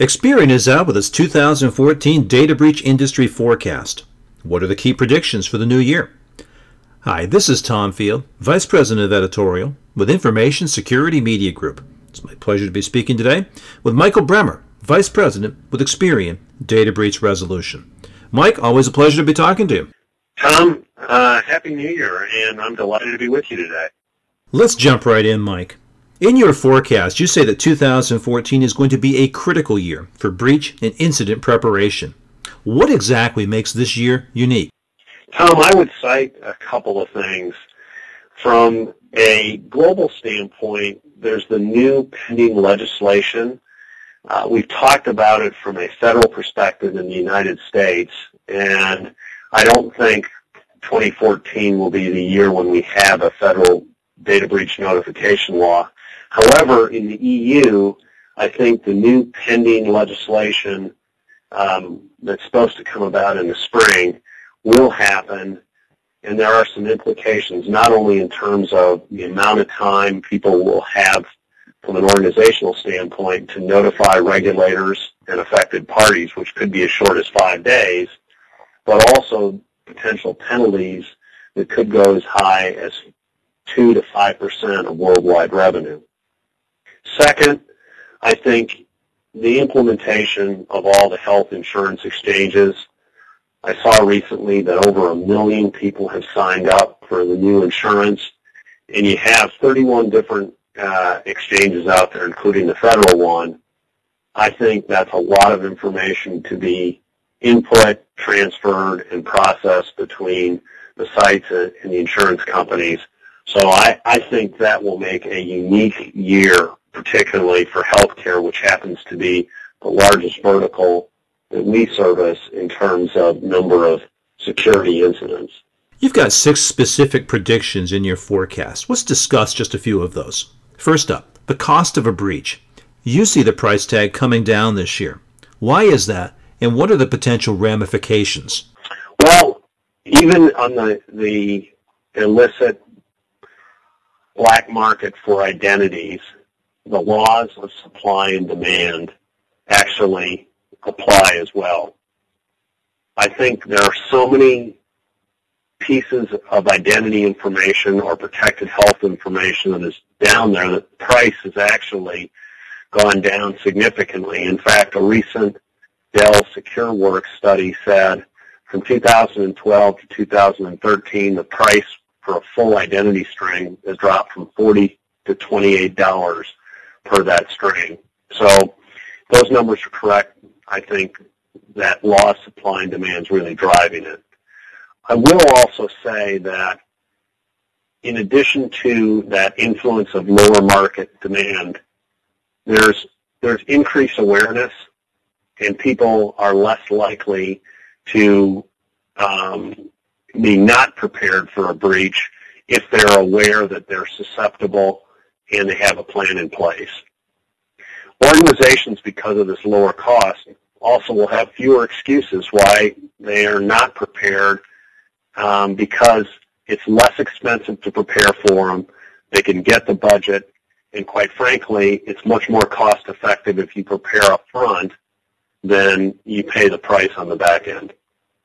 Experian is out with its 2014 Data Breach Industry Forecast. What are the key predictions for the new year? Hi, this is Tom Field, Vice President of Editorial with Information Security Media Group. It's my pleasure to be speaking today with Michael Bruemmer, Vice President with Experian Data Breach Resolution. Mike, always a pleasure to be talking to you. Tom, uh, Happy New Year, and I'm delighted to be with you today. Let's jump right in, Mike. In your forecast, you say that 2014 is going to be a critical year for breach and incident preparation. What exactly makes this year unique? Tom, I would cite a couple of things. From a global standpoint, there's the new pending legislation. Uh, we've talked about it from a federal perspective in the United States, and I don't think 2014 will be the year when we have a federal data breach notification law. However, in the EU, I think the new pending legislation um, that's supposed to come about in the spring will happen, and there are some implications, not only in terms of the amount of time people will have from an organizational standpoint to notify regulators and affected parties, which could be as short as five days, but also potential penalties that could go as high as 2 to 5% of worldwide revenue. Second, I think the implementation of all the health insurance exchanges. I saw recently that over a million people have signed up for the new insurance, and you have 31 different uh, exchanges out there, including the federal one. I think that's a lot of information to be input, transferred, and processed between the sites and the insurance companies. So I, I think that will make a unique year particularly for healthcare, which happens to be the largest vertical that we service in terms of number of security incidents. You've got six specific predictions in your forecast. Let's discuss just a few of those. First up, the cost of a breach. You see the price tag coming down this year. Why is that, and what are the potential ramifications? Well, even on the, the illicit black market for identities, the laws of supply and demand actually apply as well. I think there are so many pieces of identity information or protected health information that is down there that the price has actually gone down significantly. In fact, a recent Dell SecureWorks study said from 2012 to 2013, the price for a full identity string has dropped from 40 to $28 per that string. So those numbers are correct. I think that law of supply and demand is really driving it. I will also say that in addition to that influence of lower market demand, there's there's increased awareness, and people are less likely to um, be not prepared for a breach if they're aware that they're susceptible and they have a plan in place. Organizations, because of this lower cost, also will have fewer excuses why they are not prepared um, because it's less expensive to prepare for them. They can get the budget, and quite frankly, it's much more cost effective if you prepare up front than you pay the price on the back end.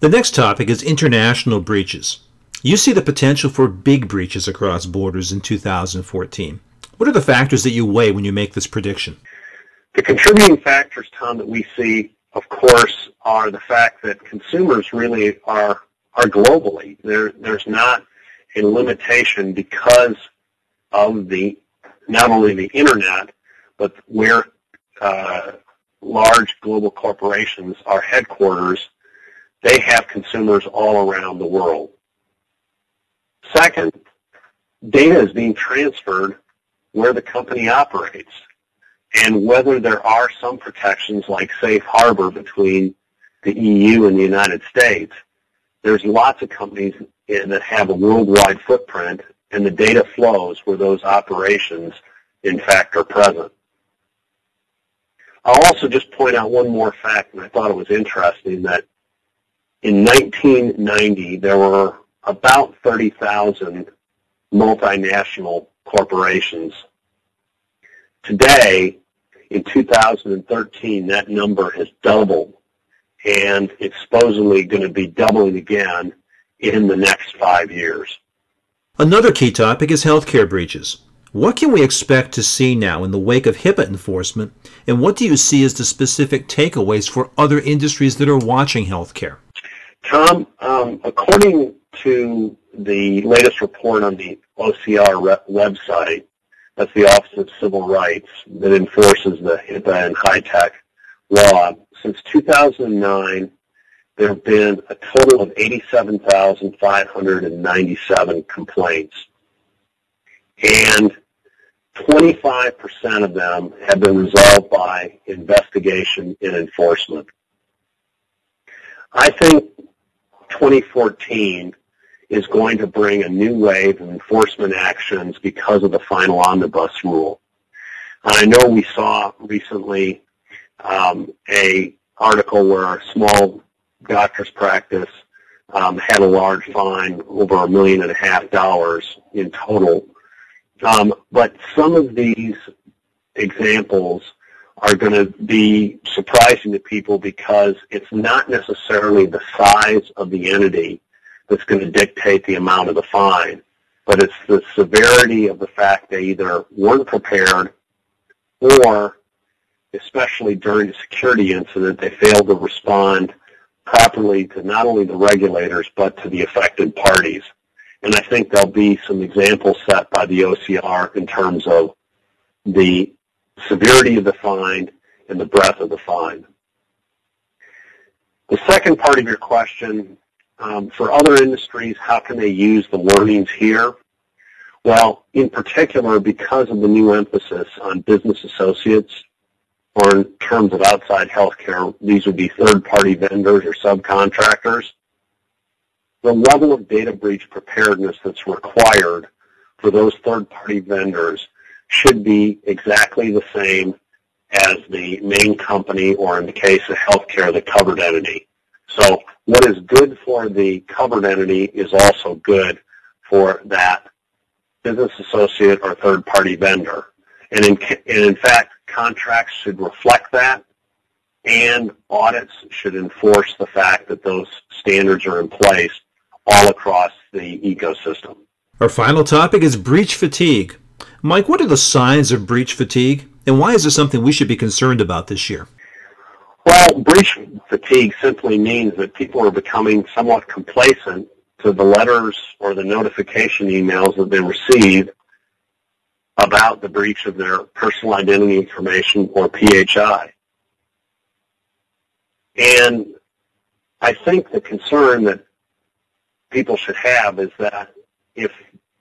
The next topic is international breaches. You see the potential for big breaches across borders in 2014. What are the factors that you weigh when you make this prediction? The contributing factors, Tom, that we see, of course, are the fact that consumers really are are globally. There, there's not a limitation because of the not only the internet, but where uh, large global corporations are headquarters, they have consumers all around the world. Second, data is being transferred where the company operates and whether there are some protections like safe harbor between the EU and the United States. There's lots of companies that have a worldwide footprint and the data flows where those operations in fact are present. I'll also just point out one more fact, and I thought it was interesting that in 1990 there were about 30,000 multinational corporations. Today, In 2013, that number has doubled, and it's supposedly going to be doubling again in the next five years. Another key topic is healthcare breaches. What can we expect to see now in the wake of HIPAA enforcement, and what do you see as the specific takeaways for other industries that are watching healthcare? Tom, um, according to the latest report on the OCR website, that's the Office of Civil Rights that enforces the HIPAA and HITECH law. Since 2009, there have been a total of 87,597 complaints. And 25% of them have been resolved by investigation and enforcement. I think 2014 is going to bring a new wave of enforcement actions because of the final omnibus rule. And I know we saw recently um, a article where a small doctor's practice um, had a large fine over a million and a half dollars in total. Um, but some of these examples are going to be surprising to people because it's not necessarily the size of the entity that's going to dictate the amount of the fine, but it's the severity of the fact they either weren't prepared or, especially during a security incident, they failed to respond properly to not only the regulators but to the affected parties. And I think there'll be some examples set by the OCR in terms of the severity of the fine and the breadth of the fine. The second part of your question, um, for other industries, how can they use the learnings here? Well, in particular, because of the new emphasis on business associates, or in terms of outside healthcare, these would be third-party vendors or subcontractors, the level of data breach preparedness that's required for those third-party vendors should be exactly the same as the main company or in the case of healthcare, the covered entity. So what is good for the covered entity is also good for that business associate or third-party vendor. And in, and in fact, contracts should reflect that and audits should enforce the fact that those standards are in place all across the ecosystem. Our final topic is breach fatigue. Mike, what are the signs of breach fatigue, and why is this something we should be concerned about this year? Well, breach fatigue simply means that people are becoming somewhat complacent to the letters or the notification emails that they receive about the breach of their personal identity information or PHI. And I think the concern that people should have is that if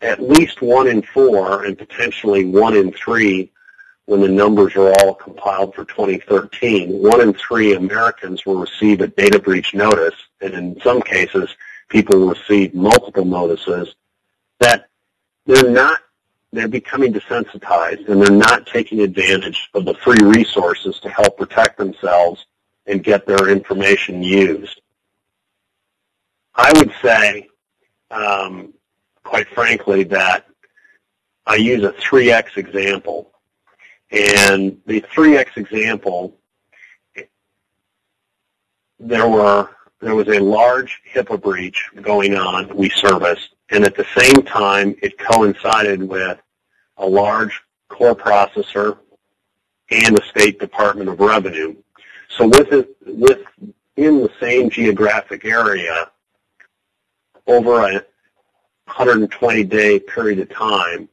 at least one in four and potentially one in three when the numbers are all compiled for 2013, one in three Americans will receive a data breach notice, and in some cases, people will receive multiple notices that they're not, they're becoming desensitized and they're not taking advantage of the free resources to help protect themselves and get their information used. I would say um, quite frankly, that I use a 3x example. And the 3x example, there were there was a large HIPAA breach going on we serviced, and at the same time, it coincided with a large core processor and the State Department of Revenue. So with it, within the same geographic area, over a 120-day period of time,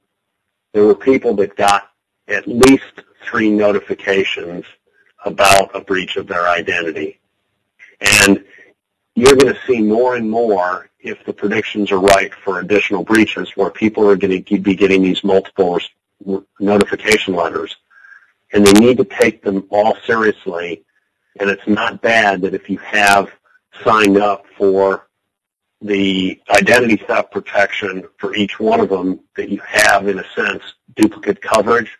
there were people that got at least three notifications about a breach of their identity. And you're going to see more and more if the predictions are right for additional breaches where people are going to be getting these multiple notification letters. And they need to take them all seriously. And it's not bad that if you have signed up for the identity theft protection for each one of them that you have, in a sense, duplicate coverage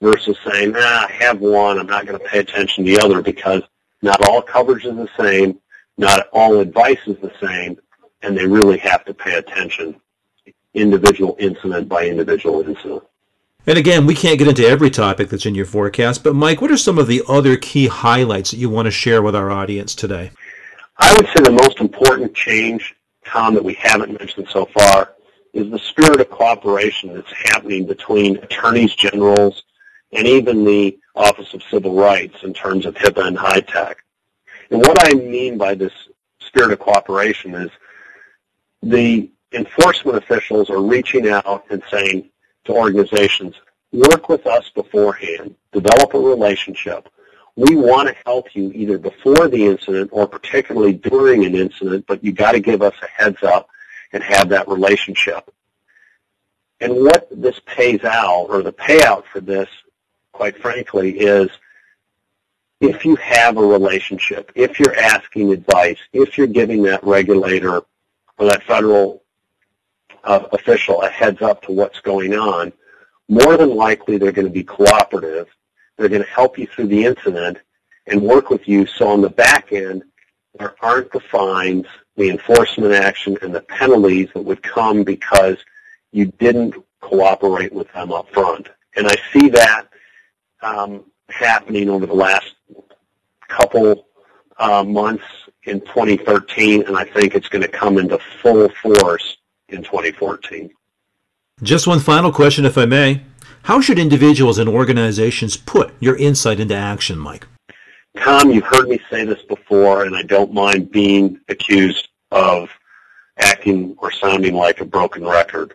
versus saying, ah, I have one, I'm not going to pay attention to the other because not all coverage is the same, not all advice is the same, and they really have to pay attention individual incident by individual incident. And again, we can't get into every topic that's in your forecast, but Mike, what are some of the other key highlights that you want to share with our audience today? I would say the most important change, Tom, that we haven't mentioned so far is the spirit of cooperation that's happening between attorneys generals and even the Office of Civil Rights in terms of HIPAA and HITECH. And what I mean by this spirit of cooperation is the enforcement officials are reaching out and saying to organizations, work with us beforehand, develop a relationship. We want to help you either before the incident or particularly during an incident, but you got to give us a heads up and have that relationship. And what this pays out, or the payout for this, quite frankly, is if you have a relationship, if you're asking advice, if you're giving that regulator or that federal uh, official a heads up to what's going on, more than likely they're going to be cooperative. They're going to help you through the incident and work with you so on the back end there aren't the fines, the enforcement action, and the penalties that would come because you didn't cooperate with them up front. And I see that um, happening over the last couple uh, months in 2013, and I think it's going to come into full force in 2014. Just one final question, if I may. How should individuals and organizations put your insight into action, Mike? Tom, you've heard me say this before, and I don't mind being accused of acting or sounding like a broken record.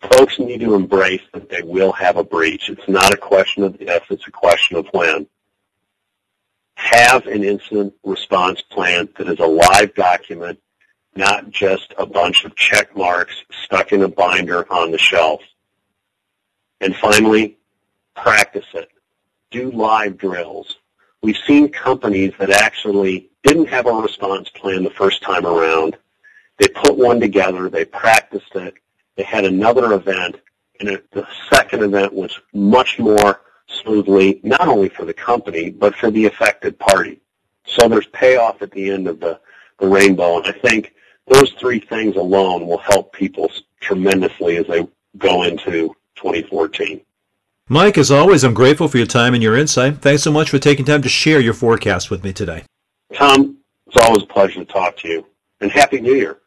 Folks need to embrace that they will have a breach. It's not a question of if, it's a question of when. Have an incident response plan that is a live document, not just a bunch of check marks stuck in a binder on the shelf. And finally, practice it. Do live drills. We've seen companies that actually didn't have a response plan the first time around. They put one together, they practiced it, they had another event, and it, the second event was much more smoothly, not only for the company, but for the affected party. So there's payoff at the end of the, the rainbow, and I think those three things alone will help people tremendously as they go into 2014. Mike, as always, I'm grateful for your time and your insight. Thanks so much for taking time to share your forecast with me today. Tom, it's always a pleasure to talk to you, and Happy New Year.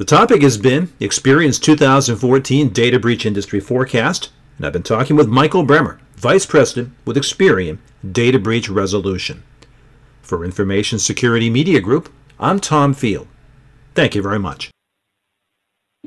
The topic has been Experian 2014 Data Breach Industry Forecast, and I've been talking with Michael Bruemmer, Vice President with Experian Data Breach Resolution. For Information Security Media Group, I'm Tom Field. Thank you very much.